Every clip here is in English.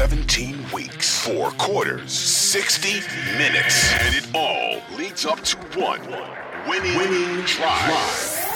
17 weeks, four quarters, 60 minutes, and it all leads up to one winning, winning drive.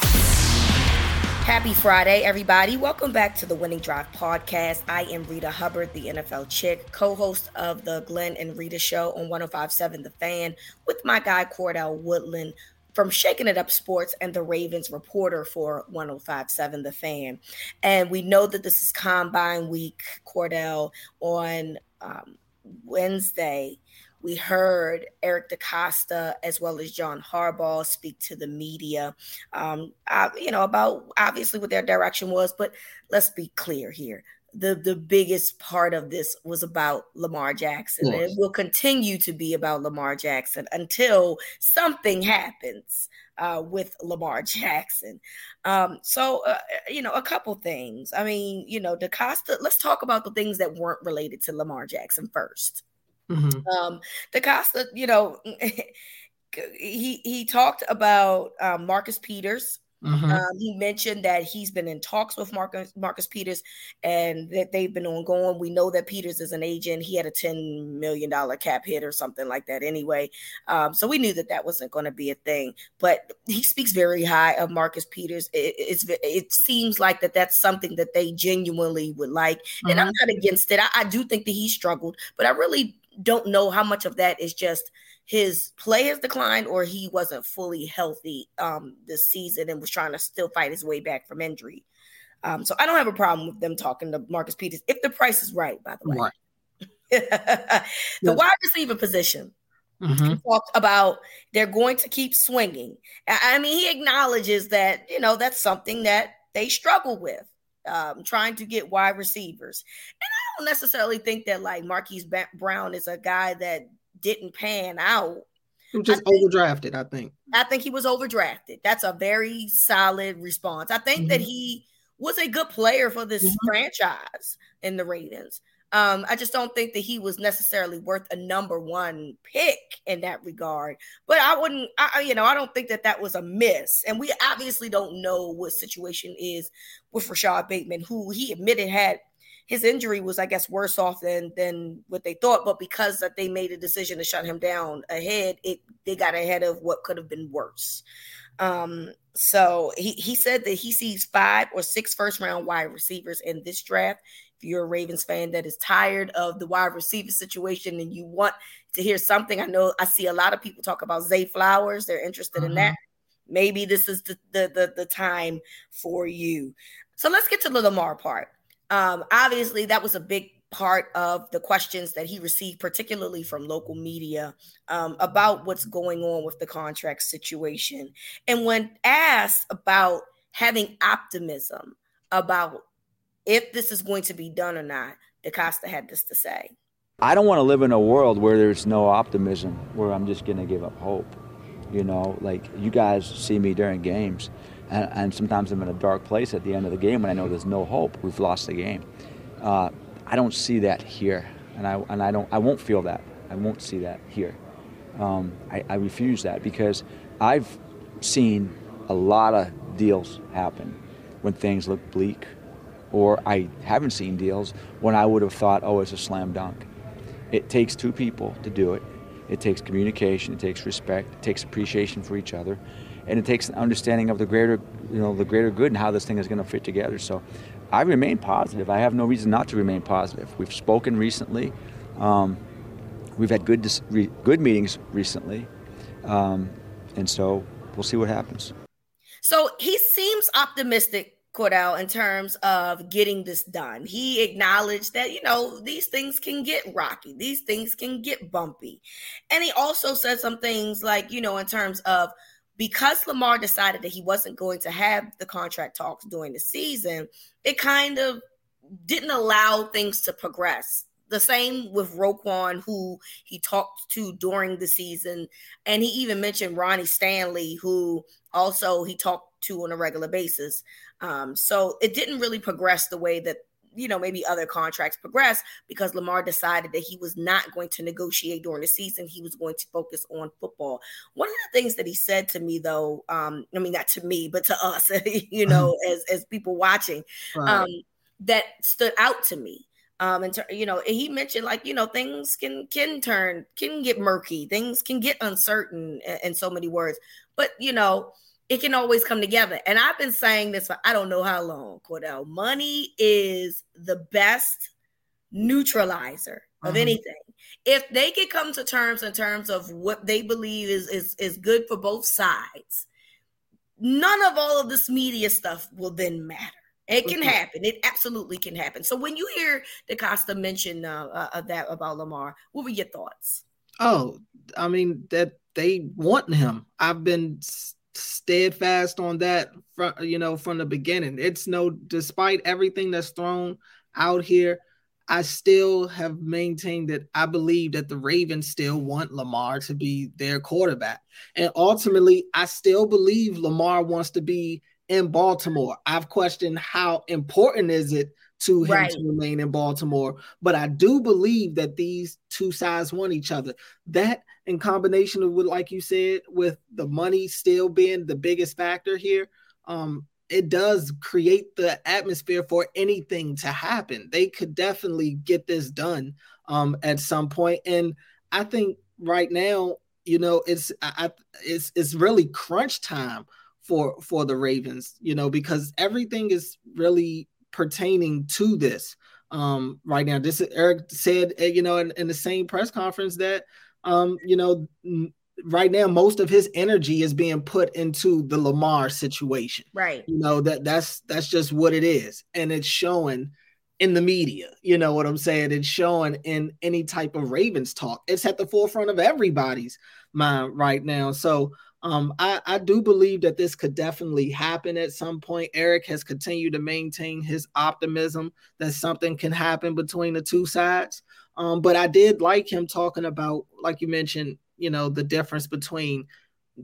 Happy Friday, everybody. Welcome back to the Winning Drive podcast. I am Reeta Hubbard, the NFL chick, co host of the Glenn and Reeta show on 1057 The Fan, with my guy, Cordell Woodland from Shaking It Up Sports and the Ravens reporter for 1057 The Fan. And we know that this is Combine Week, Cordell, on um, Wednesday we heard Eric DeCosta as well as John Harbaugh speak to the media, um, uh, you know, about obviously what their direction was. But let's be clear here. The, the biggest part of this was about Lamar Jackson. Yes. It will continue to be about Lamar Jackson until something happens uh, with Lamar Jackson. Um, so, uh, you know, a couple things. I mean, you know, DeCosta, let's talk about the things that weren't related to Lamar Jackson first. Mm-hmm. Um, DeCosta, you know, he he talked about um, Marcus Peters. Mm-hmm. Um, he mentioned that he's been in talks with Marcus Marcus Peters, and that they've been ongoing. We know that Peters is an agent. He had a ten million dollar cap hit or something like that. Anyway, um, so we knew that that wasn't going to be a thing. But he speaks very high of Marcus Peters. It, it's it seems like that that's something that they genuinely would like, mm-hmm. and I'm mm-hmm. not against it. I, I do think that he struggled, but I really don't know how much of that is just his play has declined or he wasn't fully healthy um this season and was trying to still fight his way back from injury. Um, so I don't have a problem with them talking to Marcus Peters if the price is right, by the way. Right. the yeah. wide receiver position. Mm-hmm. Talked about they're going to keep swinging. I mean, he acknowledges that you know that's something that they struggle with, um, trying to get wide receivers. And I don't necessarily think that like Marquise Brown is a guy that didn't pan out. He was just I think, overdrafted, I think. I think he was overdrafted. That's a very solid response. I think mm-hmm. that he was a good player for this mm-hmm. franchise in the Ravens. Um, I just don't think that he was necessarily worth a number one pick in that regard. But I wouldn't, I, you know, I don't think that that was a miss. And we obviously don't know what situation is with Rashad Bateman, who he admitted had his injury was, I guess, worse off than than what they thought. But because that they made a decision to shut him down ahead, it they got ahead of what could have been worse. Um, so he he said that he sees five or six first round wide receivers in this draft. If you're a Ravens fan that is tired of the wide receiver situation and you want to hear something, I know I see a lot of people talk about Zay Flowers. They're interested in that. Mm-hmm. Maybe this is the, the the the time for you. So let's get to the Lamar part. Um, obviously, that was a big part of the questions that he received, particularly from local media, um, about what's going on with the contract situation. And when asked about having optimism about if this is going to be done or not, DeCosta had this to say. I don't want to live in a world where there's no optimism, where I'm just going to give up hope. You know, like you guys see me during games and, and, sometimes I'm in a dark place at the end of the game when I know there's no hope. We've lost the game. Uh, I don't see that here, and I and I don't. I won't feel that. I won't see that here. Um, I, I refuse that because I've seen a lot of deals happen when things look bleak, or I haven't seen deals when I would have thought, oh, it's a slam dunk. It takes two people to do it. It takes communication. It takes respect. It takes appreciation for each other and it takes an understanding of the greater, you know, the greater good and how this thing is going to fit together. So, I remain positive. I have no reason not to remain positive. We've spoken recently. Um, we've had good re- good meetings recently, um, and so we'll see what happens. So he seems optimistic, Cordell, in terms of getting this done. He acknowledged that you know these things can get rocky, these things can get bumpy, and he also said some things like you know in terms of because Lamar decided that he wasn't going to have the contract talks during the season, it kind of didn't allow things to progress. The same with Roquan, who he talked to during the season. And he even mentioned Ronnie Stanley, who also he talked to on a regular basis. Um, so it didn't really progress the way that you know, maybe other contracts progress because Lamar decided that he was not going to negotiate during the season. He was going to focus on football. One of the things that he said to me, though, um, I mean, not to me, but to us, you know, as, as people watching, right. um, that stood out to me Um, and you know, he mentioned like you know things can can turn can get murky, things can get uncertain in, in so many words. But you know, it can always come together. And I've been saying this for I don't know how long, Cordell. Money is the best neutralizer of uh-huh. anything. If they can come to terms in terms of what they believe is, is is good for both sides, none of all of this media stuff will then matter. It can happen. It absolutely can happen. So when you hear DeCosta mention uh, uh, that about Lamar, what were your thoughts? Oh, I mean that they want him. I've been steadfast on that from you know from the beginning. It's no despite everything that's thrown out here, I still have maintained that I believe that the Ravens still want Lamar to be their quarterback. And ultimately, I still believe Lamar wants to be in Baltimore. I've questioned how important is it to him right. to remain in Baltimore, but I do believe that these two sides want each other. That in combination with like you said with the money still being the biggest factor here, um it does create the atmosphere for anything to happen. They could definitely get this done um at some point and I think right now, you know, it's I, it's it's really crunch time for for the Ravens, you know, because everything is really pertaining to this um, right now. This Eric said, eh, you know, in, in the same press conference that, um, you know, right now most of his energy is being put into the Lamar situation. Right. You know that that's that's just what it is, and it's showing in the media. You know what I'm saying? It's showing in any type of Ravens talk. It's at the forefront of everybody's mind right now. So um, I, I do believe that this could definitely happen at some point. Eric has continued to maintain his optimism that something can happen between the two sides. Um, but I did like him talking about, like you mentioned, you know, the difference between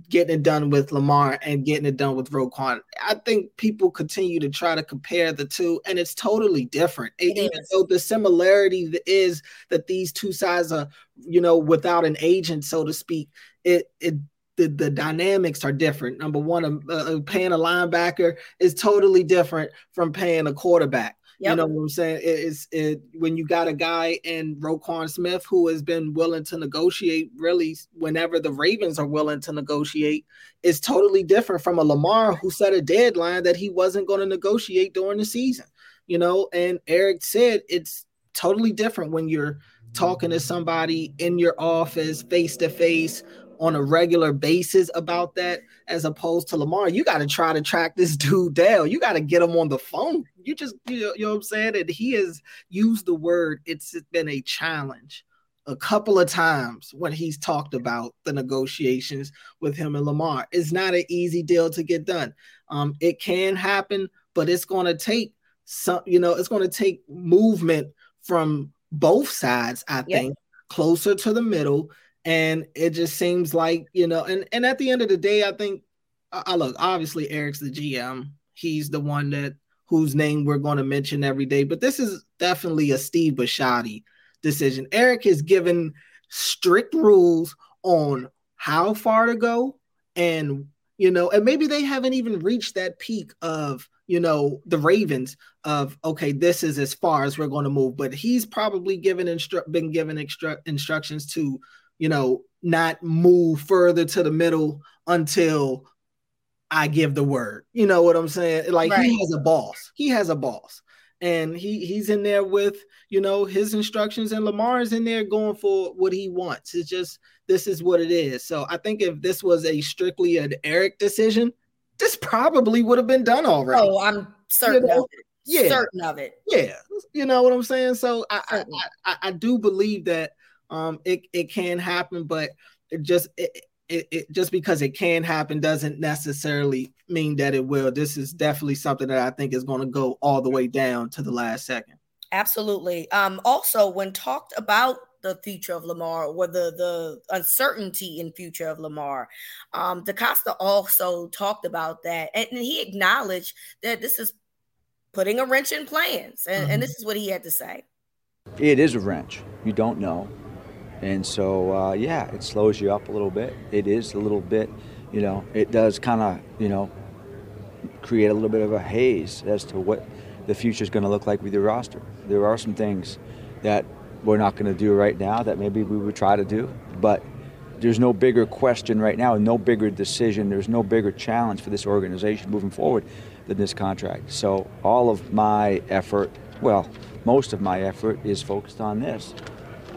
getting it done with Lamar and getting it done with Roquan. I think people continue to try to compare the two, and it's totally different. It Even though the similarity is that these two sides are, you know, without an agent, so to speak, it it the, the dynamics are different. Number one, uh, paying a linebacker is totally different from paying a quarterback. Yep. You know what I'm saying? It, it's it when you got a guy in Roquan Smith who has been willing to negotiate really whenever the Ravens are willing to negotiate, it's totally different from a Lamar who set a deadline that he wasn't going to negotiate during the season. You know, and Eric said it's totally different when you're talking to somebody in your office face to face on a regular basis about that as opposed to Lamar. You got to try to track this dude down. You got to get him on the phone. You just, you know, you know what I'm saying? And he has used the word, it's been a challenge a couple of times when he's talked about the negotiations with him and Lamar. It's not an easy deal to get done. Um, it can happen, but it's going to take some, you know, it's going to take movement from both sides, I yep. think, closer to the middle and it just seems like you know and and at the end of the day i think i look obviously eric's the gm he's the one that whose name we're going to mention every day but this is definitely a steve Bisciotti decision. Eric has given strict rules on how far to go and you know and maybe they haven't even reached that peak of you know the ravens of okay this is as far as we're going to move but he's probably given instru- been given extra instructions to you know, not move further to the middle until I give the word. You know what I'm saying? Like right. he has a boss. He has a boss. And he he's in there with, you know, his instructions and Lamar is in there going for what he wants. It's just this is what it is. So I think if this was a strictly an Eric decision, this probably would have been done already. Oh, I'm certain you know? of it. Yeah. Certain of it. Yeah. You know what I'm saying? So I I, I, I do believe that um, it it can happen, but it just it, it, it, just because it can happen doesn't necessarily mean that it will. This is definitely something that I think is going to go all the way down to the last second. Absolutely. Um, also, when talked about the future of Lamar or the the uncertainty in future of Lamar, um, DeCosta also talked about that, and he acknowledged that this is putting a wrench in plans, and, mm-hmm. and this is what he had to say. It is a wrench. You don't know. And so, uh, yeah, it slows you up a little bit. It is a little bit, you know, it does kind of, you know, create a little bit of a haze as to what the future is going to look like with your roster. There are some things that we're not going to do right now that maybe we would try to do, but there's no bigger question right now, no bigger decision, there's no bigger challenge for this organization moving forward than this contract. So all of my effort, well, most of my effort is focused on this.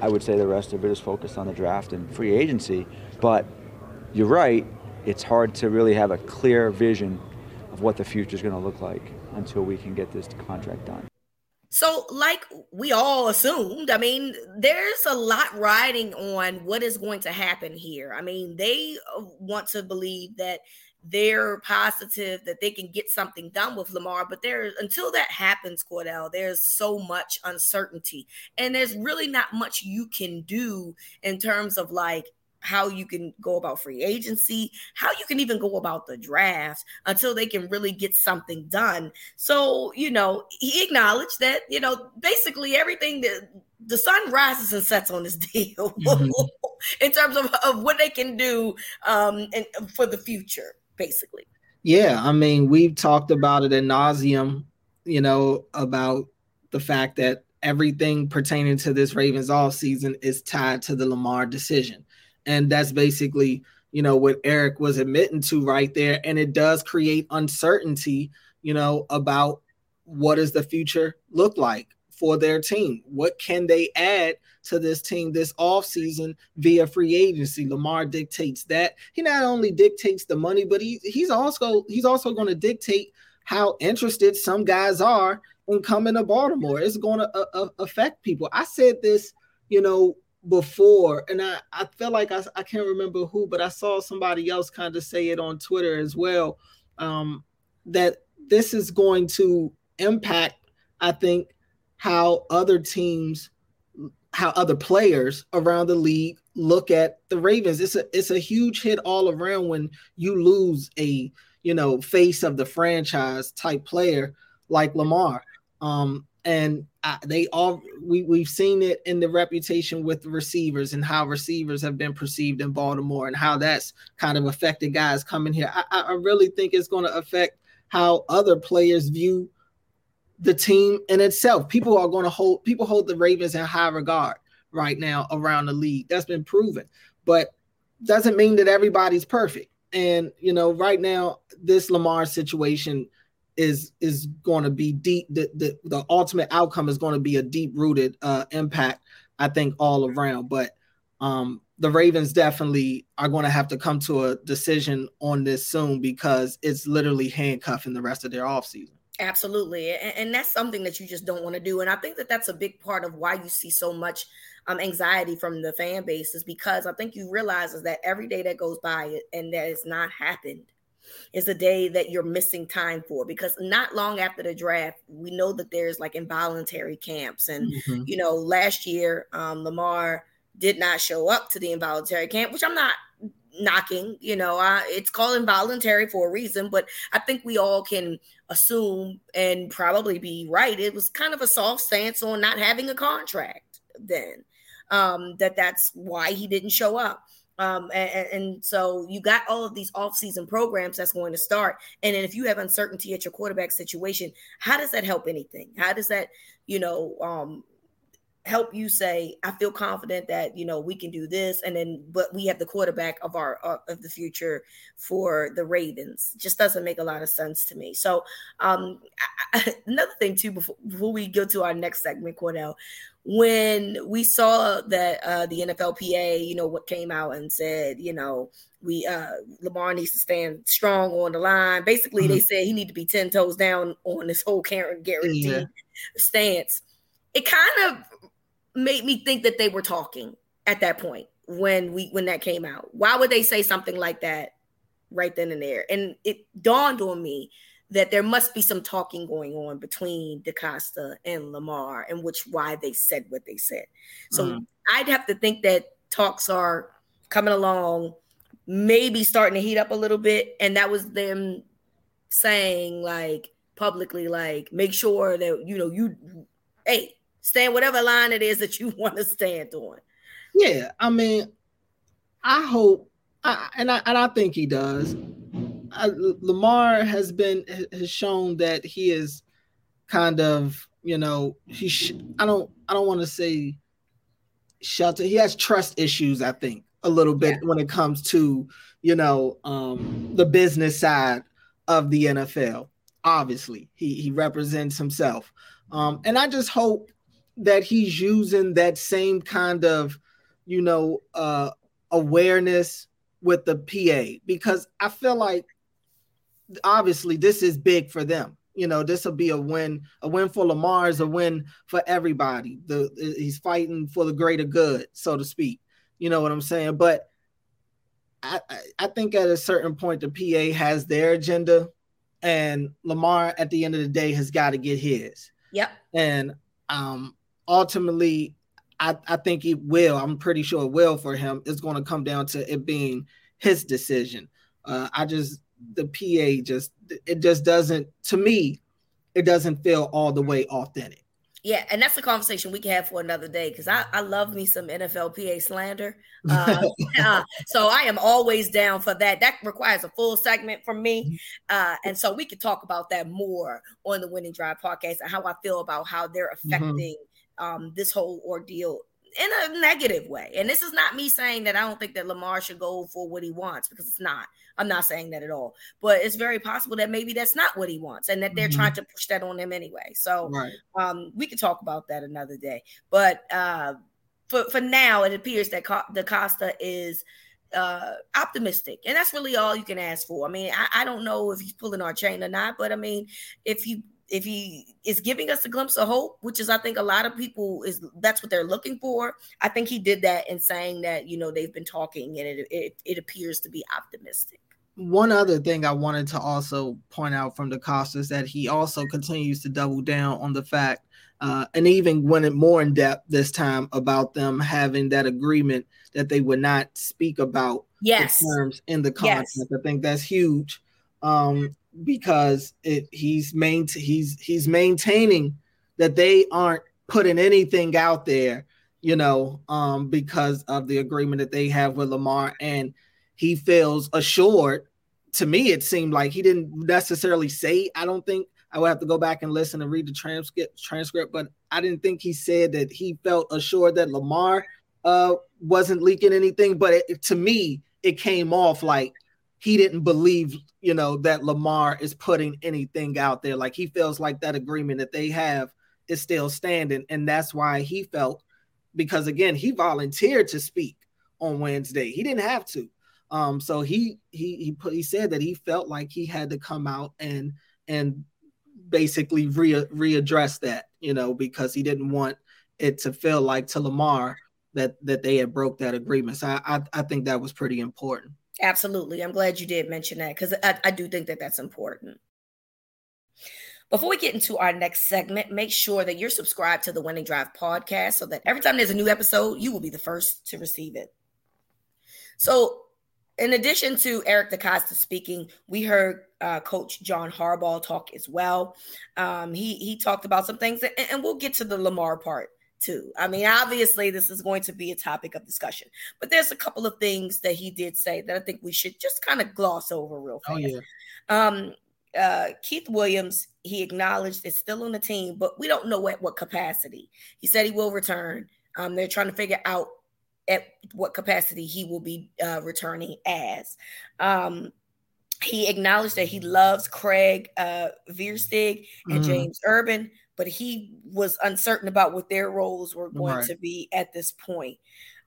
I would say the rest of it is focused on the draft and free agency, but you're right, it's hard to really have a clear vision of what the future is going to look like until we can get this contract done. So, like we all assumed, I mean, there's a lot riding on what is going to happen here. I mean, they want to believe that they're positive that they can get something done with Lamar, but there until that happens, Cordell, there's so much uncertainty, and there's really not much you can do in terms of like how you can go about free agency, how you can even go about the draft until they can really get something done. So, you know, he acknowledged that, you know, basically everything that the sun rises and sets on this deal mm-hmm. in terms of, of what they can do um, and for the future, basically. Yeah, I mean, we've talked about it in nauseum, you know, about the fact that everything pertaining to this Ravens off season is tied to the Lamar decision. And that's basically, you know, what Eric was admitting to right there. And it does create uncertainty, you know, about what does the future look like for their team? What can they add to this team this offseason via free agency? Lamar dictates that. He not only dictates the money, but he, he's also he's also going to dictate how interested some guys are in coming to Baltimore. It's going to uh, uh, affect people. I said this, you know, before, and I, I feel like I, I can't remember who, but I saw somebody else kind of say it on Twitter as well. Um, that this is going to impact, I think, how other teams, how other players around the league look at the Ravens. It's a it's a huge hit all around when you lose a you know face of the franchise type player like Lamar. Um, and I, they all we we've seen it in the reputation with the receivers and how receivers have been perceived in Baltimore and how that's kind of affected guys coming here. I, I really think it's going to affect how other players view the team in itself. People are going to hold people hold the Ravens in high regard right now around the league. That's been proven, but doesn't mean that everybody's perfect. And you know, right now, this Lamar situation is is going to be deep the, the the ultimate outcome is going to be a deep rooted uh impact i think all around but um the ravens definitely are going to have to come to a decision on this soon because it's literally handcuffing the rest of their offseason absolutely and, and that's something that you just don't want to do and i think that that's a big part of why you see so much um, anxiety from the fan base is because i think you realize is that every day that goes by and that has not happened is a day that you're missing time for because not long after the draft, we know that there's like involuntary camps. And, mm-hmm. you know, last year, um, Lamar did not show up to the involuntary camp, which I'm not knocking, you know, uh, it's called involuntary for a reason, but I think we all can assume and probably be right. It was kind of a soft stance on not having a contract then. Um, that that's why he didn't show up. Um, and, and, so you got all of these off-season programs that's going to start. And then if you have uncertainty at your quarterback situation, how does that help anything? How does that, you know, um, help you say, I feel confident that you know we can do this, and then but we have the quarterback of our uh, of the future for the Ravens. Just doesn't make a lot of sense to me. So um, I, another thing too, before, before we go to our next segment, Cordell, when we saw that uh, the NFLPA, you know, what came out and said, you know, we uh, Lamar needs to stand strong on the line. Basically, mm-hmm. they said he need to be ten toes down on this whole guarantee yeah. stance. It kind of made me think that they were talking at that point when we when that came out. Why would they say something like that right then and there? And it dawned on me that there must be some talking going on between DeCosta and Lamar, and which why they said what they said. So mm. I'd have to think that talks are coming along, maybe starting to heat up a little bit, and that was them saying like publicly, like make sure that you know you, hey, stand whatever line it is that you want to stand on. Yeah, I mean, I hope, I, and I and I think he does. I, Lamar has been has shown that he is kind of, you know, he sh- I don't I don't want to say shelter. He has trust issues, I think, a little bit yeah. when it comes to, you know, um the business side of the NFL. Obviously, he he represents himself. Um and I just hope that he's using that same kind of, you know, uh awareness with the PA because I feel like obviously this is big for them. You know, this will be a win. A win for Lamar is a win for everybody. The he's fighting for the greater good, so to speak. You know what I'm saying? But I, I think at a certain point the PA has their agenda, and Lamar at the end of the day has got to get his. Yep. And um, ultimately, I, I think it will. I'm pretty sure it will for him. It's going to come down to it being his decision. Uh, I just the PA just it just doesn't to me it doesn't feel all the way authentic. Yeah, and that's a conversation we can have for another day because I, I love me some NFL PA slander. Uh, uh, so I am always down for that. That requires a full segment from me. Mm-hmm. Uh, and so we could talk about that more on the Winning Drive podcast and how I feel about how they're mm-hmm. affecting mm-hmm. Um, this whole ordeal in a negative way. And this is not me saying that I don't think that Lamar should go for what he wants because it's not. I'm not saying that at all. But it's very possible that maybe that's not what he wants and that they're mm-hmm. trying to push that on him anyway. So right. um, we can talk about that another day. But uh, for for now, it appears that DeCosta is uh optimistic and that's really all you can ask for i mean I, I don't know if he's pulling our chain or not but i mean if he if he is giving us a glimpse of hope, which is I think a lot of people is that's what they're looking for. I think he did that in saying that you know they've been talking and it it, it appears to be optimistic. One other thing I wanted to also point out from DeCosta is that he also continues to double down on the fact, uh, and even went it more in depth this time about them having that agreement that they would not speak about yes. the terms in the contract. Yes. I think that's huge. Um, because it, he's main he's he's maintaining that they aren't putting anything out there, you know, um, because of the agreement that they have with Lamar, and he feels assured. To me, it seemed like he didn't necessarily say. I don't think I would have to go back and listen and read the transcript. Transcript, but I didn't think he said that he felt assured that Lamar uh, wasn't leaking anything. But it, to me, it came off like he didn't believe, you know, that Lamar is putting anything out there. Like he feels like that agreement that they have is still standing. And that's why he felt, because again, he volunteered to speak on Wednesday. He didn't have to. Um, so he he he put he said that he felt like he had to come out and and basically re readdress that, you know, because he didn't want it to feel like to Lamar that that they had broke that agreement. So I I, I think that was pretty important. Absolutely. I'm glad you did mention that because I, I do think that that's important. Before we get into our next segment, make sure that you're subscribed to the Winning Drive podcast so that every time there's a new episode, you will be the first to receive it. So, in addition to Eric DeCosta speaking, we heard uh, Coach John Harbaugh talk as well. Um, he he talked about some things, and we'll get to the Lamar part too. I mean, obviously, this is going to be a topic of discussion, but there's a couple of things that he did say that I think we should just kind of gloss over real oh, fast. Oh, yeah. Um, uh, Keith Williams, he acknowledged it's still on the team, but we don't know at what capacity. He said he will return. Um, they're trying to figure out at what capacity he will be uh, returning as. Um, he acknowledged that he loves Craig uh, Ver Steeg and mm-hmm. James Urban, but he was uncertain about what their roles were going right. to be at this point.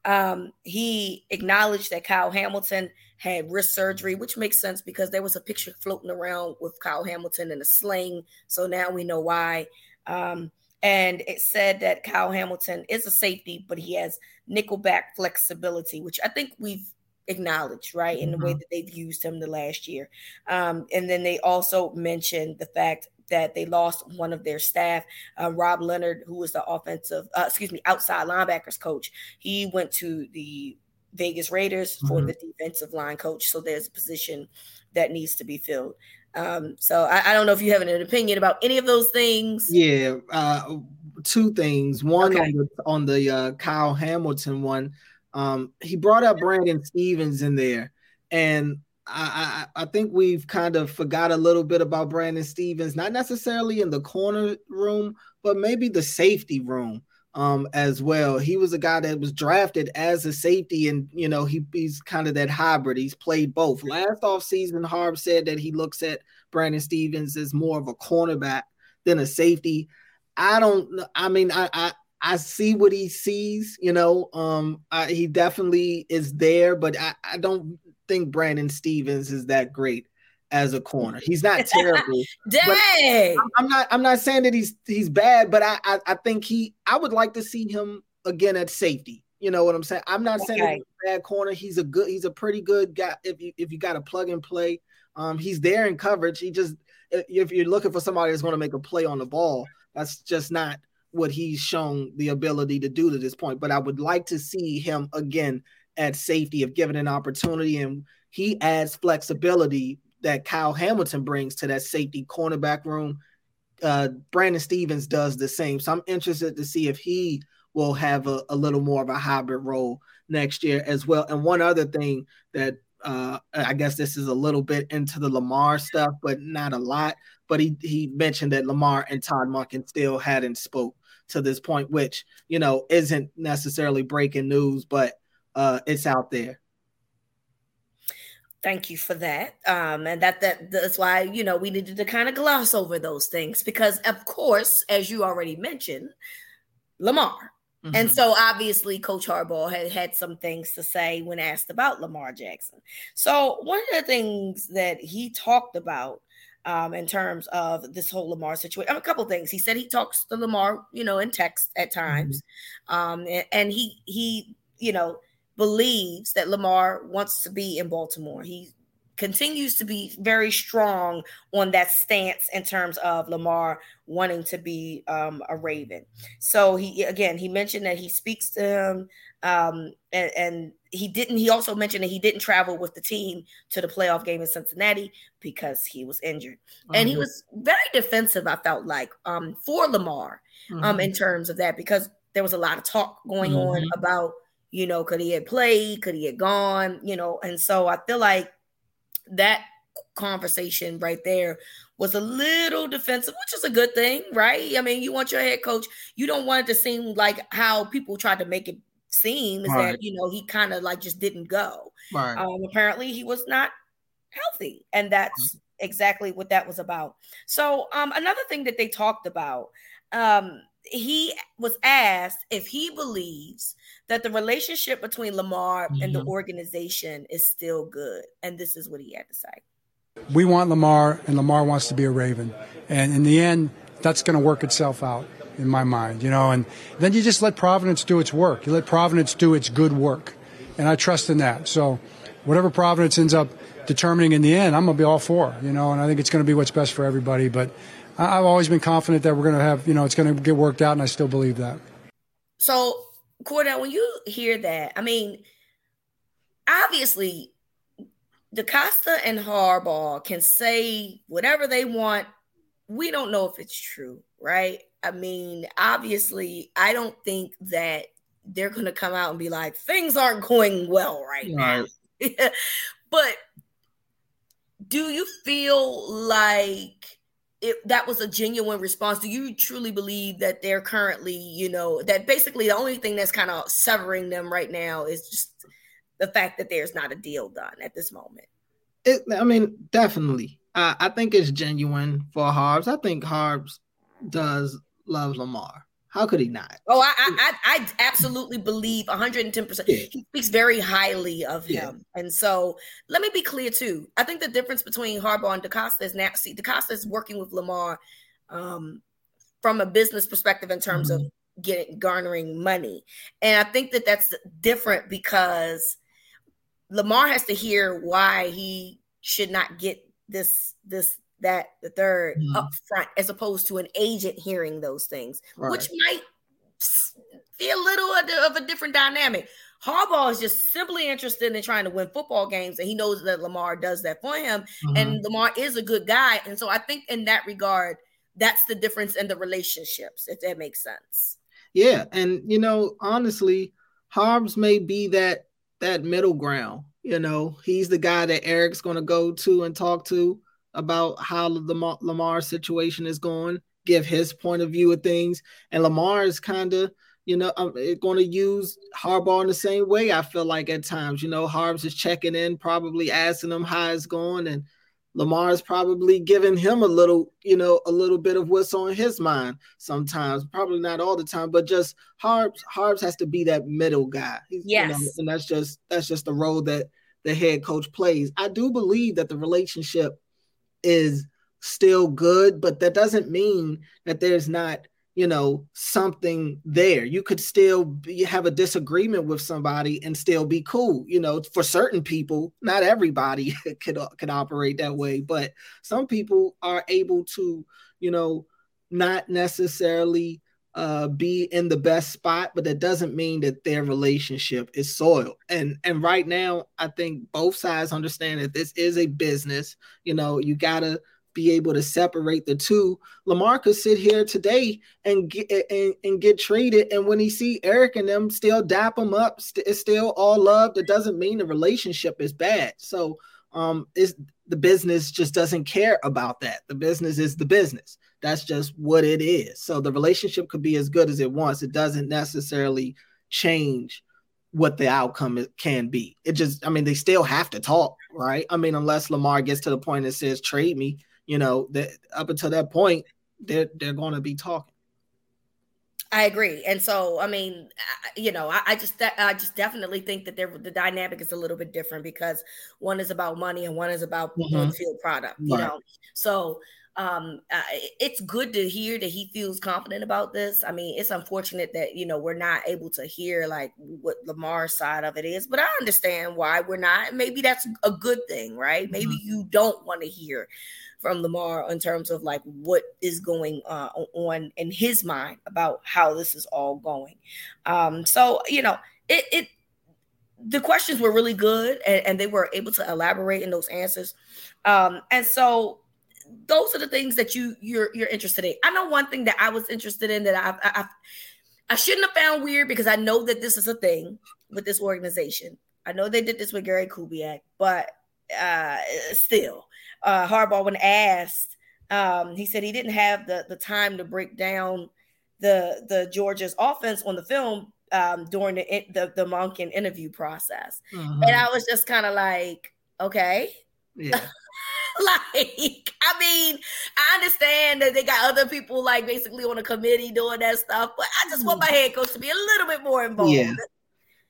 Um, he acknowledged that Kyle Hamilton had wrist surgery, which makes sense because there was a picture floating around with Kyle Hamilton in a sling. So now we know why. Um, and it said that Kyle Hamilton is a safety, but he has nickelback flexibility, which I think we've acknowledged, right, in mm-hmm. the way mm-hmm. that they've used him the last year. Um, and then they also mentioned the fact that they lost one of their staff, uh, Rob Leonhard, who was the offensive, uh, excuse me, outside linebackers coach. He went to the Vegas Raiders for mm-hmm. the defensive line coach. So there's a position that needs to be filled. Um, so I, I, don't know if you have an opinion about any of those things. Yeah, uh, two things. One okay. on the on the uh, Kyle Hamilton one, um, he brought up Brandon Stephens in there, and I, I, think we've kind of forgot a little bit about Brandon Stephens, not necessarily in the corner room, but maybe the safety room um, as well. He was a guy that was drafted as a safety, and you know he, he's kind of that hybrid. He's played both. Last offseason, Harb said that he looks at Brandon Stephens as more of a cornerback than a safety. I don't. I mean, I, I I see what he sees, you know. Um, I, he definitely is there, but I, I don't think Brandon Stephens is that great as a corner. He's not terrible. Dang. I'm not I'm not saying that he's he's bad, but I, I, I think he I would like to see him again at safety. You know what I'm saying? I'm not okay. saying he's a bad corner. He's a good he's a pretty good guy if you if you got a plug and play. Um he's there in coverage. He just if you're looking for somebody that's going to make a play on the ball, that's just not what he's shown the ability to do to this point. But I would like to see him again at safety if given an opportunity. And he adds flexibility that Kyle Hamilton brings to that safety cornerback room. Uh, Brandon Stephens does the same. So I'm interested to see if he will have a, a little more of a hybrid role next year as well. And one other thing that uh, I guess this is a little bit into the Lamar stuff, but not a lot. But he he mentioned that Lamar and Todd Monken still hadn't spoke to this point, which you know isn't necessarily breaking news, but uh, it's out there. Thank you for that. Um, and that that that's why you know we needed to kind of gloss over those things because, of course, as you already mentioned, Lamar. Mm-hmm. And so obviously Coach Harbaugh had had some things to say when asked about Lamar Jackson. So one of the things that he talked about um, in terms of this whole Lamar situation. A couple things. He said he talks to Lamar, you know, in text at times, mm-hmm. um, and, and, he he you know believes that Lamar wants to be in Baltimore. He continues to be very strong on that stance in terms of Lamar wanting to be um, a Raven. So he again he mentioned that he speaks to him, um, and, and, he didn't. He also mentioned that he didn't travel with the team to the playoff game in Cincinnati because he was injured, mm-hmm. and he was very defensive. I felt like um, for Lamar um, mm-hmm. in terms of that because there was a lot of talk going mm-hmm. on about you know could he have played, could he have gone, you know, and so I feel like that conversation right there was a little defensive, which is a good thing, right? I mean, you want your head coach, you don't want it to seem like how people tried to make it seem is right. that you know he kind of like just didn't go. Right. Um, apparently, he was not healthy, and that's exactly what that was about. So, um, another thing that they talked about, um, he was asked if he believes that the relationship between Lamar mm-hmm. and the organization is still good, and this is what he had to say. We want Lamar, and Lamar wants to be a Raven, and in the end, that's going to work itself out in my mind, you know. And then you just let Providence do its work. You let Providence do its good work, and I trust in that. So, whatever Providence ends up determining in the end, I'm gonna be all for, you know. And I think it's gonna be what's best for everybody. But I've always been confident that we're gonna have, you know, it's gonna get worked out, and I still believe that. So, Cordell, when you hear that, I mean, obviously. DeCosta and Harbaugh can say whatever they want. We don't know if it's true, right? I mean, obviously, I don't think that they're going to come out and be like, things aren't going well right, right. now. but do you feel like it, that was a genuine response? Do you truly believe that they're currently, you know, that basically the only thing that's kind of severing them right now is just the fact that there's not a deal done at this moment? It, I mean, definitely. I think it's genuine for Harbs. I think Harbs does loves Lamar. How could he not? Oh, I I, I absolutely believe 110. percent He speaks very highly of him, and so let me be clear too. I think the difference between Harbaugh and DeCosta is now. See, DeCosta is working with Lamar um, from a business perspective in terms mm-hmm. of getting garnering money, and I think that that's different because Lamar has to hear why he should not get this this that the 3rd mm-hmm. up front as opposed to an agent hearing those things, right. which might be a little of a different dynamic. Harbaugh is just simply interested in trying to win football games, and he knows that Lamar does that for him. Mm-hmm. And Lamar is a good guy, and so I think in that regard, that's the difference in the relationships, if that makes sense. Yeah, and you know, honestly, Harbs may be that that middle ground You know, he's the guy that Eric's going to go to and talk to about how the Lamar, situation is going, give his point of view of things. And Lamar is kind of, you know, I'm um, going to use Harbaugh in the same way. I feel like at times, you know, Harbs is checking in, probably asking him how it's going, and Lamar is probably giving him a little, you know, a little bit of what's on his mind sometimes. Probably not all the time, but just Harbs. Harbs has to be that middle guy. Yes, you know, and that's just that's just the role that the head coach plays. I do believe that the relationship is still good, but that doesn't mean that there's not you know something there. You could still be, have a disagreement with somebody and still be cool you know for certain people. Not everybody could could operate that way but some people are able to you know not necessarily uh, be in the best spot, but that doesn't mean that their relationship is soiled. And and right now, I think both sides understand that this is a business. You know, you gotta be able to separate the two. Lamar could sit here today and get and, and get traded, and when he see Eric and them still dap him up, st- it's still all love. It doesn't mean the relationship is bad. So um, is the business just doesn't care about that. The business is the business. That's just what it is. So the relationship could be as good as it wants. It doesn't necessarily change what the outcome can be. It just, I mean, they still have to talk, right? I mean, unless Lamar gets to the point that says trade me, you know, that up until that point, they're they're going to be talking. I agree, and so I mean, you know, I, I just I just definitely think that the dynamic is a little bit different because one is about money and one is about mm-hmm. field product. You right. know, so um, uh, it's good to hear that he feels confident about this. I mean, it's unfortunate that you know we're not able to hear like what Lamar's side of it is, but I understand why we're not. Maybe that's a good thing, right? Mm-hmm. Maybe you don't want to hear from Lamar in terms of like what is going uh, on in his mind about how this is all going. Um, so you know, it it the questions were really good and, and they were able to elaborate in those answers. Um, and so those are the things that you you're you're interested in. I know one thing that I was interested in that I I, I shouldn't have found weird because I know that this is a thing with this organization. I know they did this with Gary Kubiak, but uh, still, uh, Harbaugh when asked, um, he said he didn't have the the time to break down the the Georgia's offense on the film um, during the the, the Monken interview process, uh-huh. and I was just kind of like, okay, yeah. like, I mean, I understand that they got other people like basically on a committee doing that stuff, but I just want my head coach to be a little bit more involved. Yeah.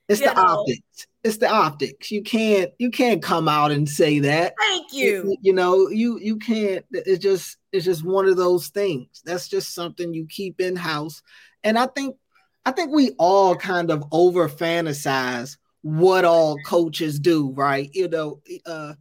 It's you the know? optics. It's the optics. You can't you can't come out and say that. Thank you. you. You know, you you can't it's just it's just one of those things. That's just something you keep in house. And I think I think we all kind of over fantasize what all coaches do, right? You know, uh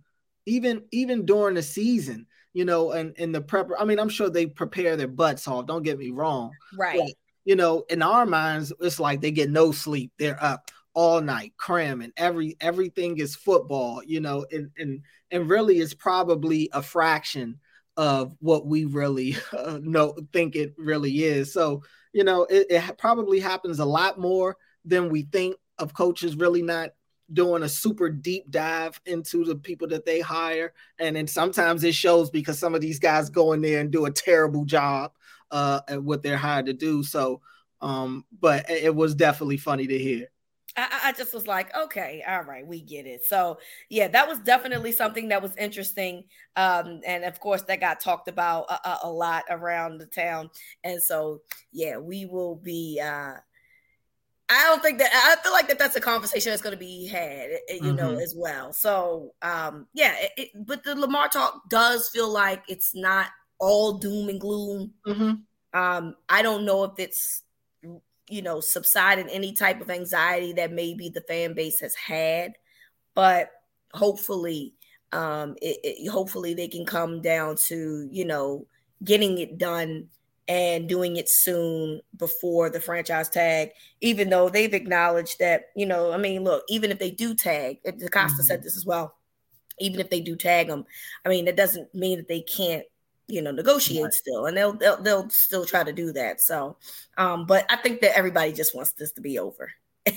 even even during the season, you know, and in the prep. I mean, I'm sure they prepare their butts off. Don't get me wrong. Right. But, you know, in our minds, it's like they get no sleep. They're up all night cramming. Every everything is football. You know, and and and really, it's probably a fraction of what we really uh, know think it really is. So you know, it, it probably happens a lot more than we think of coaches really not doing a super deep dive into the people that they hire and then sometimes it shows because some of these guys go in there and do a terrible job uh, at what they're hired to do so um but it was definitely funny to hear I, I, just was like, okay, all right, we get it. So yeah, that was definitely something that was interesting, um, and of course that got talked about a, a, lot around the town. And so yeah, we will be uh, I don't think that I feel like that that's a conversation that's going to be had, eh, you mm-hmm. know, as well. So, um, yeah, it, it, but the Lamar talk does feel like it's not all doom and gloom. Mm-hmm. Um, I don't know if it's, you know, subsided any type of anxiety that maybe the fan base has had, but hopefully, um, it, it, hopefully they can come down to, you know, getting it done and doing it soon before the franchise tag, even though they've acknowledged that, you know, I mean, look, even if they do tag, DeCosta mm-hmm. said this as well, even if they do tag them, I mean, that doesn't mean that they can't, you know, negotiate right. still, and they'll, they'll they'll still try to do that. So, um, but I think that everybody just wants this to be over.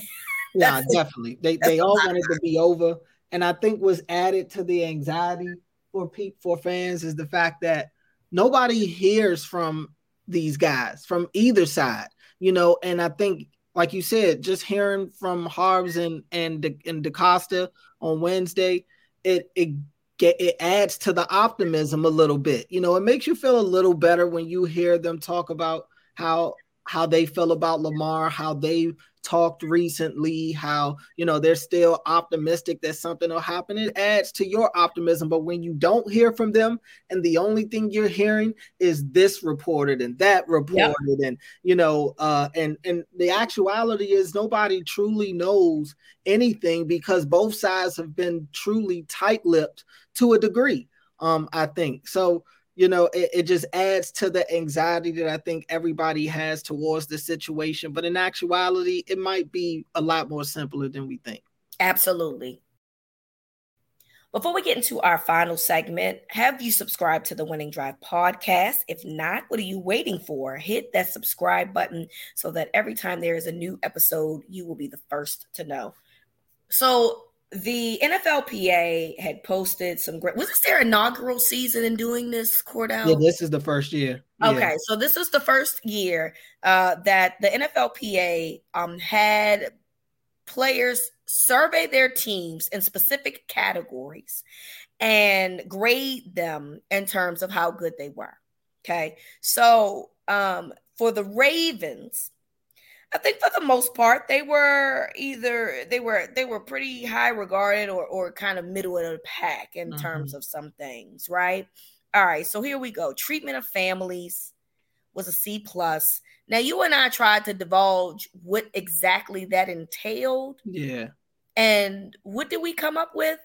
yeah, definitely. They they all wanted to be over, And I think what's added to the anxiety for people for fans is the fact that nobody hears from these guys from either side, you know. And I think, like you said, just hearing from Harbs and and De, and DeCosta on Wednesday, it it it adds to the optimism a little bit. You know, it makes you feel a little better when you hear them talk about how how they feel about Lamar, how they talked recently, how you know they're still optimistic that something will happen. It adds to your optimism. But when you don't hear from them, and the only thing you're hearing is this reported and that reported, and you know, uh, and and the actuality is nobody truly knows anything because both sides have been truly tight-lipped to a degree. Um, I think so you know, it, it, just adds to the anxiety that I think everybody has towards the situation. But in actuality, it might be a lot more simpler than we think. Absolutely. Before we get into our final segment, have you subscribed to the Winning Drive podcast? If not, what are you waiting for? Hit that subscribe button so that every time there is a new episode, you will be the first to know. So, the NFLPA had posted some great. Was this their inaugural season in doing this, Cordell? Yeah, this is the first year. Yeah. Okay, so this is the first year uh, that the NFLPA um, had players survey their teams in specific categories and grade them in terms of how good they were. Okay, so um, for the Ravens, I think for the most part they were either they were they were pretty high regarded or or kind of middle of the pack in mm-hmm. terms of some things, right? All right, so here we go. Treatment of families was a C plus. Now you and I tried to divulge what exactly that entailed. Yeah. And what did we come up with?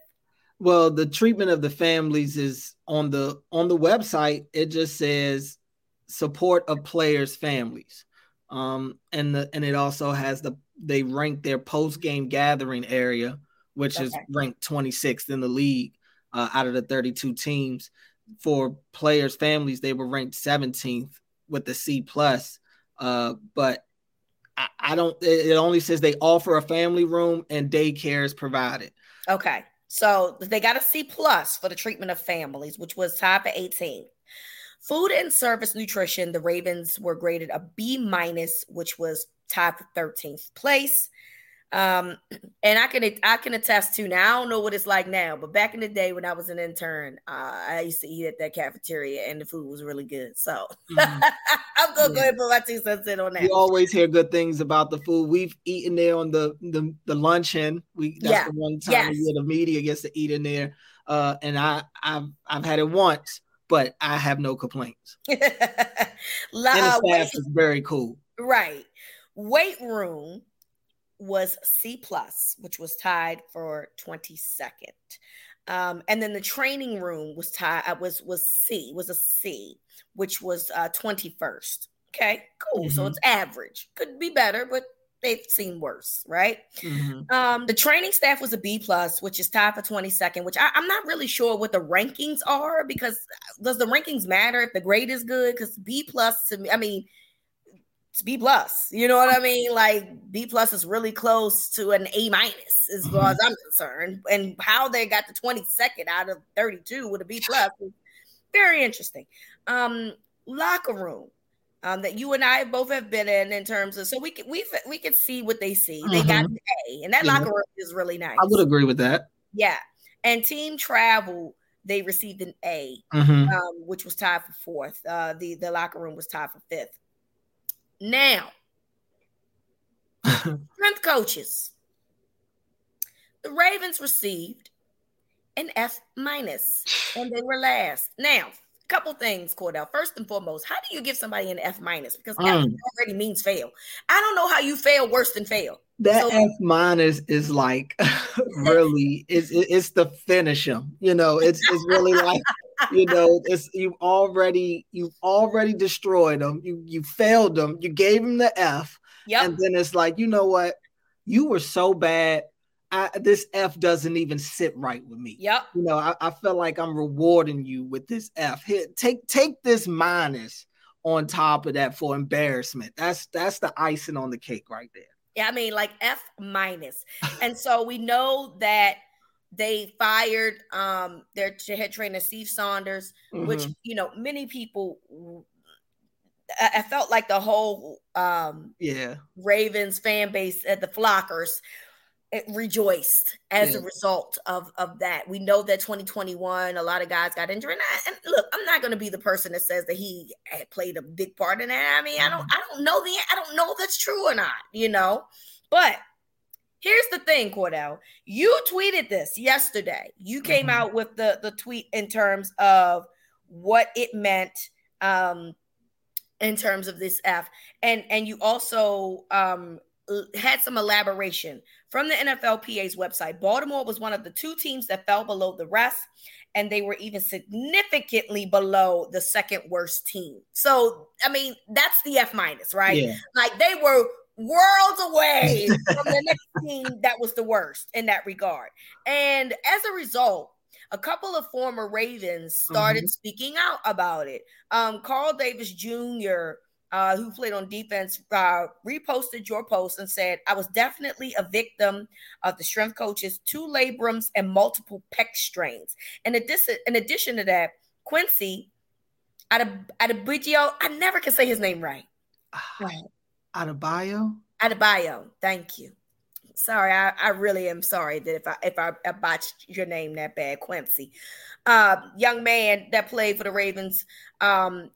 Well, the treatment of the families is on the on the website. It just says support of players' families. Um, and the and it also has the they rank their post game gathering area, which okay. is ranked 26th in the league uh, out of the 32 teams. For players' families, they were ranked 17th with the C plus. Uh, but I, I don't. It only says they offer a family room and daycare is provided. Okay, so they got a C plus for the treatment of families, which was tied for 18. Food and service nutrition, the Ravens were graded a B minus, which was tied for 13th place. Um, and I can I can attest to now. I don't know what it's like now, but back in the day when I was an intern, uh, I used to eat at that cafeteria, and the food was really good. So mm-hmm. I'm gonna yeah. go ahead and put my two cents in on that. We always hear good things about the food. We've eaten there on the the, the luncheon. We that's yeah. the one time yes. the media gets to eat in there. Uh, and I I've I've had it once but I have no complaints. and the staff is very cool. Right. Weight room was C plus, which was tied for 22nd. Um, and then the training room was tied uh, was was C, was a C, which was uh 21st. Okay, cool. Mm-hmm. So it's average. Could be better, but they've seen worse, right? Mm-hmm. Um, the training staff was a B plus, which is tied for 22nd, which I, am not really sure what the rankings are because does the rankings matter if the grade is good? Because B plus to me, I mean, it's B plus. You know what I mean? Like B plus is really close to an A minus as far as mm-hmm. I'm concerned. And how they got the 22nd out of 32 with a B plus is very interesting. Um, locker room um, that you and I both have been in in terms of so we can we we can see what they see. Mm-hmm. They got mm-hmm. an A, and that yeah. locker room is really nice. I would agree with that. Yeah, and team travel they received an A, mm-hmm. um, which was tied for fourth. Uh, the the locker room was tied for fifth. Now, strength coaches, the Ravens received an F minus, and they were last. Now, couple things, Cordell. First and foremost, how do you give somebody an F minus? Because F mm. already means fail. I don't know how you fail worse than fail. That so, F minus is like really it's it's the finish them. You know, it's it's really like you know it's you already you've already destroyed them. You you failed them. You gave them the F, yep. and then it's like you know what you were so bad I, this F doesn't even sit right with me. Yep. You know, I, I feel like I'm rewarding you with this F. Here, take take this minus on top of that for embarrassment. That's that's the icing on the cake right there. Yeah, I mean, like F minus. and so we know that they fired um, their head trainer Steve Saunders, mm-hmm. which you know many people. I, felt like the whole um, yeah Ravens fan base at the Flockers rejoiced as yeah. a result of of that. We know that 2021, a lot of guys got injured. And, I, and look, I'm not going to be the person that says that he had played a big part in that. I mean, I don't, mm-hmm. I don't know the, I don't know if that's true or not, you know. But here's the thing, Cordell. You tweeted this yesterday. You came mm-hmm. out with the the tweet in terms of what it meant. Um, in terms of this F, and and you also um had some elaboration from the NFLPA's website. Baltimore was one of the two teams that fell below the rest, and they were even significantly below the second worst team. So, I mean, that's the F minus, right? Yeah. Like they were worlds away from the next team that was the worst in that regard. And as a result, a couple of former Ravens started mm-hmm. speaking out about it. Um, Carl Davis Jr uh, who played on defense, uh, reposted your post and said, I was definitely a victim of the strength coaches, two labrums, and multiple pec strains. And in addition, in addition to that, Quincy Adebawore, I never can say his name right. Right. Adebayo? Adebayo, thank you. Sorry, I, I really am sorry that if I if I, I botched your name that bad, Quincy. Uh, young man that played for the Ravens. Um,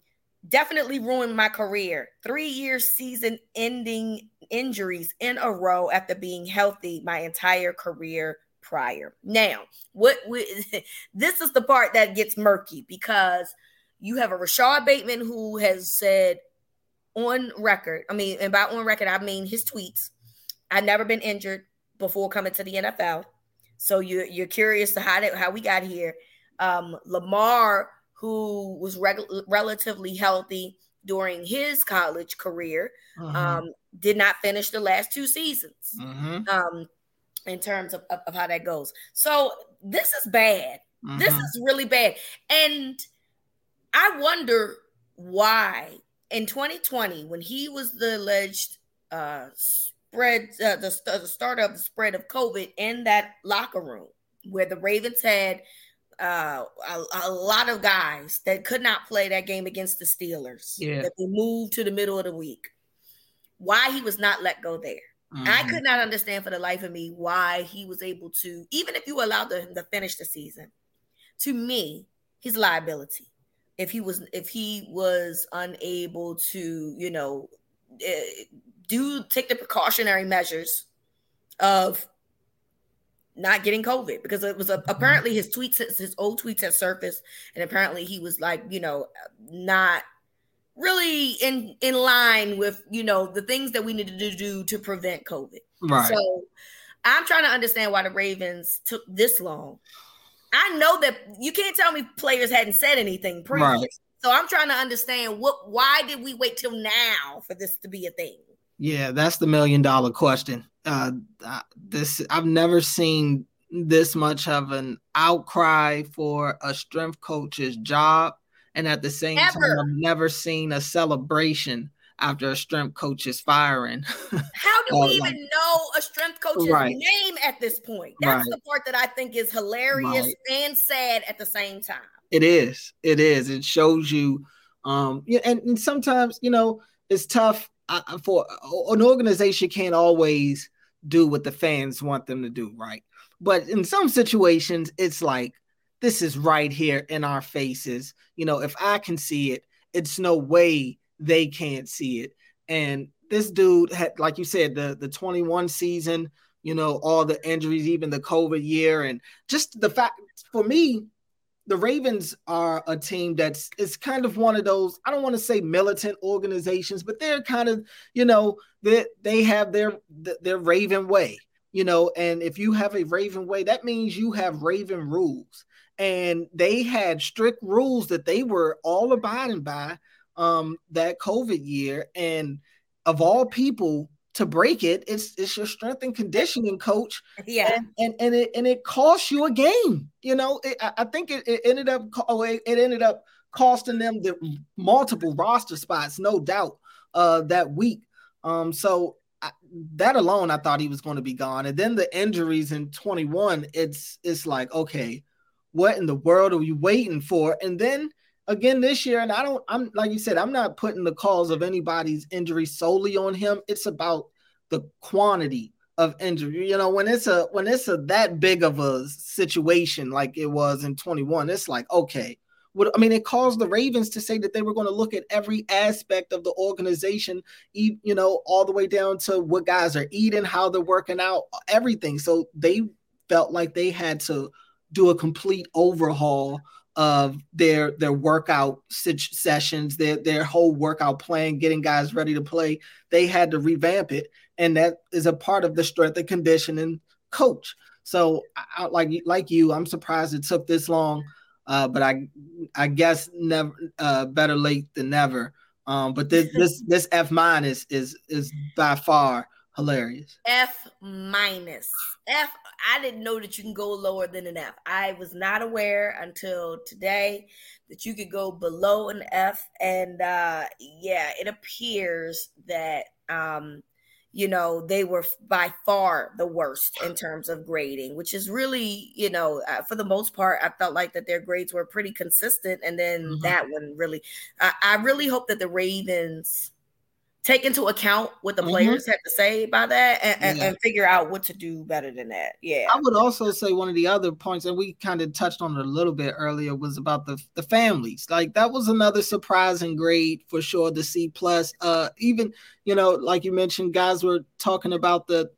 definitely ruined my career. Three years season ending injuries in a row after being healthy my entire career prior. Now, what we, this is the part that gets murky because you have a Rashod Bateman who has said on record, I mean, and by on record, I mean his tweets. I've never been injured before coming to the NFL. So you're you're curious to how that how we got here. Um, Lamar who was reg- relatively healthy during his college career, uh-huh. um, did not finish the last two seasons uh-huh. um, in terms of, of, of, how that goes. So this is bad. Uh-huh. This is really bad. And I wonder why in 2020, when he was the alleged uh, spread, uh, the, the start of the spread of COVID in that locker room, where the Ravens had – uh, a, a, lot of guys that could not play that game against the Steelers. Yeah. That they moved to the middle of the week. Why he was not let go there. Mm-hmm. I could not understand for the life of me why he was able to, even if you allowed him to finish the season. To me, his liability. If he was, if he was unable to, you know, eh, do take the precautionary measures of not getting COVID because it was a, mm-hmm. apparently his tweets, his old tweets had surfaced, and apparently he was like, you know, not really in in line with you know the things that we needed to do to prevent COVID. Right. So I'm trying to understand why the Ravens took this long. I know that you can't tell me players hadn't said anything previous. Right. So I'm trying to understand what why did we wait till now for this to be a thing? Yeah, that's the million dollar question. Uh, this I've never seen this much of an outcry for a strength coach's job, and at the same Ever. time, I've never seen a celebration after a strength coach's firing. How do we uh, even know a strength coach's right. name at this point? That's right. the part that I think is hilarious right. and sad at the same time. It is. It is. It shows you um yeah, and, and sometimes, you know, it's tough uh, for an organization can't always do what the fans want them to do, right? But in some situations, it's like this is right here in our faces. You know, if I can see it, it's no way they can't see it. And this dude had, like you said, the the 21 season, you know, all the injuries, even the COVID year, and just the fact for me, the Ravens are a team that's it's kind of one of those I don't want to say militant organizations, but they're kind of you know they they have their their Raven way, you know, and if you have a Raven way, that means you have Raven rules, and they had strict rules that they were all abiding by um that COVID year, and of all people, to break it. It's it's your strength and conditioning coach. Yeah, and and, and it and it costs you a game. You know, it, I think it, it ended up oh, it, it ended up costing them the multiple roster spots, no doubt, uh, that week. Um, so I, that alone, I thought he was going to be gone. And then the injuries in 21, it's it's like, okay, what in the world are you waiting for? And then again this year, and I don't, I'm like you said, I'm not putting the cause of anybody's injury solely on him. It's about the quantity of injury. You know, when it's a when it's a that big of a situation like it was in 21, it's like, okay, what I mean, it caused the Ravens to say that they were going to look at every aspect of the organization, you know, all the way down to what guys are eating, how they're working out, everything. So they felt like they had to do a complete overhaul of their their workout sessions, their their whole workout plan, getting guys ready to play. They had to revamp it, and that is a part of the strength and conditioning coach. So, I, like like you, I'm surprised it took this long uh, but I I guess never uh, better late than never. Um, but this this this F minus is is by far hilarious. F minus F. I didn't know that you can go lower than an F. I was not aware until today that you could go below an F, and uh, yeah, it appears that um, you know, they were by far the worst in terms of grading, which is really, you know, uh, for the most part, I felt like that their grades were pretty consistent. And then mm-hmm. that one really, I, I really hope that the Ravens take into account what the mm-hmm. players had to say about that and, and, yeah. and, figure out what to do better than that. Yeah. I would also say one of the other points, and we kind of touched on it a little bit earlier, was about the the families. Like that was another surprising grade for sure. The C plus. Uh, even you know, like you mentioned, guys were talking about the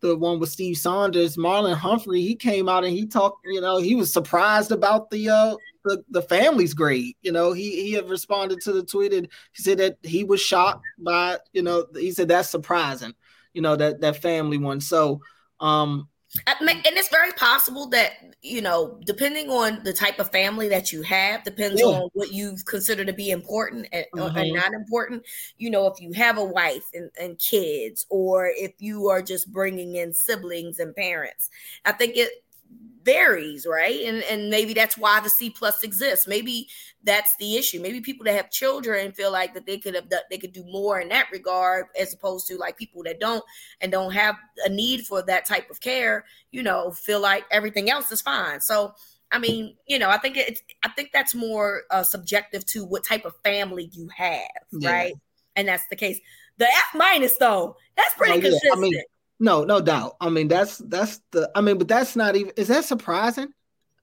the one with Steve Saunders, Marlon Humphrey, he came out and he talked, you know, he was surprised about the uh the, the family's great. You know, he he had responded to the tweet and he said that he was shocked by, you know, he said that's surprising, you know, that that family one. So um and it's very possible that you know depending on the type of family that you have depends yeah. on what you consider to be important and, mm-hmm. and, not important you know if you have a wife and, and kids or if you are just bringing in siblings and parents i think it varies, right? And and maybe that's why the C plus exists. Maybe that's the issue. Maybe people that have children feel like that they could have they could do more in that regard, as opposed to like people that don't and don't have a need for that type of care. You know, feel like everything else is fine. So. I mean, you know, I think it's I think that's more uh, subjective to what type of family you have, yeah. right? And that's the case. The F minus though, that's pretty oh, yeah. consistent. I mean, no, no doubt. I mean, that's that's the. I mean, but that's not even. Is that surprising?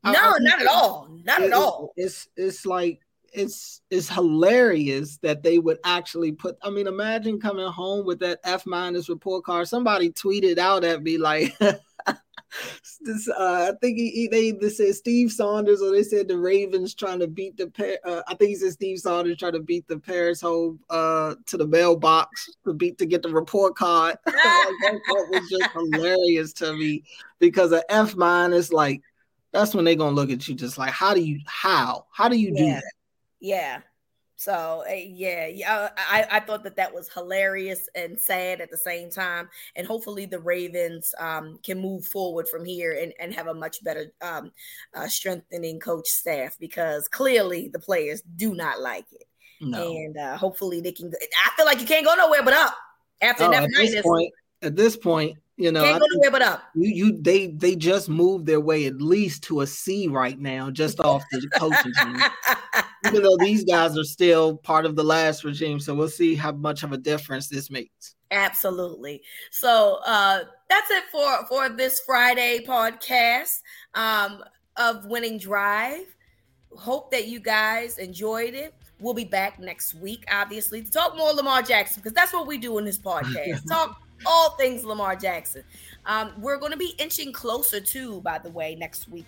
No, I, not at all. Not it, at all. It's it's like it's it's hilarious that they would actually put. I mean, imagine coming home with that F minus report card. Somebody tweeted out at me like. this, uh, I think he, he, they either said Steve Saunders or they said the Ravens trying to beat the uh, I think he said Steve Saunders trying to beat the Paris home uh, to the mailbox to beat to get the report card. that was just hilarious to me because an F minus like that's when they're gonna look at you just like how do you how how do you yeah. do that? Yeah. So uh, yeah, yeah, I, I thought that that was hilarious and sad at the same time, and hopefully the Ravens um, can move forward from here and, and have a much better um, uh, strengthening coach staff because clearly the players do not like it, no. and uh, hopefully they can. I feel like you can't go nowhere but up after oh, that. At this point, at this point, you know, can't go nowhere but up. You, you, they, they just moved their way at least to a C right now, just off the coaching team. Even though these guys are still part of the last regime, so we'll see how much of a difference this makes. Absolutely. So uh, that's it for for this Friday podcast um, of Winning Drive. Hope that you guys enjoyed it. We'll be back next week, obviously, to talk more Lamar Jackson because that's what we do in this podcast. talk all things Lamar Jackson. Um, we're going to be inching closer to, by the way, next week.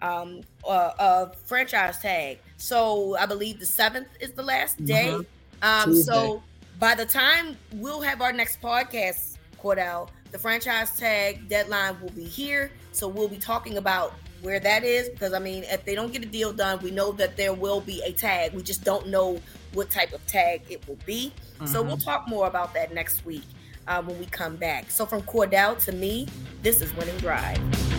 Um, uh, uh, franchise tag. So I believe the seventh is the last day. Mm-hmm. Um, so by the time we'll have our next podcast, Cordell, the franchise tag deadline will be here. So we'll be talking about where that is because I mean, if they don't get a deal done, we know that there will be a tag. We just don't know what type of tag it will be. Mm-hmm. So we'll talk more about that next week uh, when we come back. So from Cordell to me, this is Winning Drive.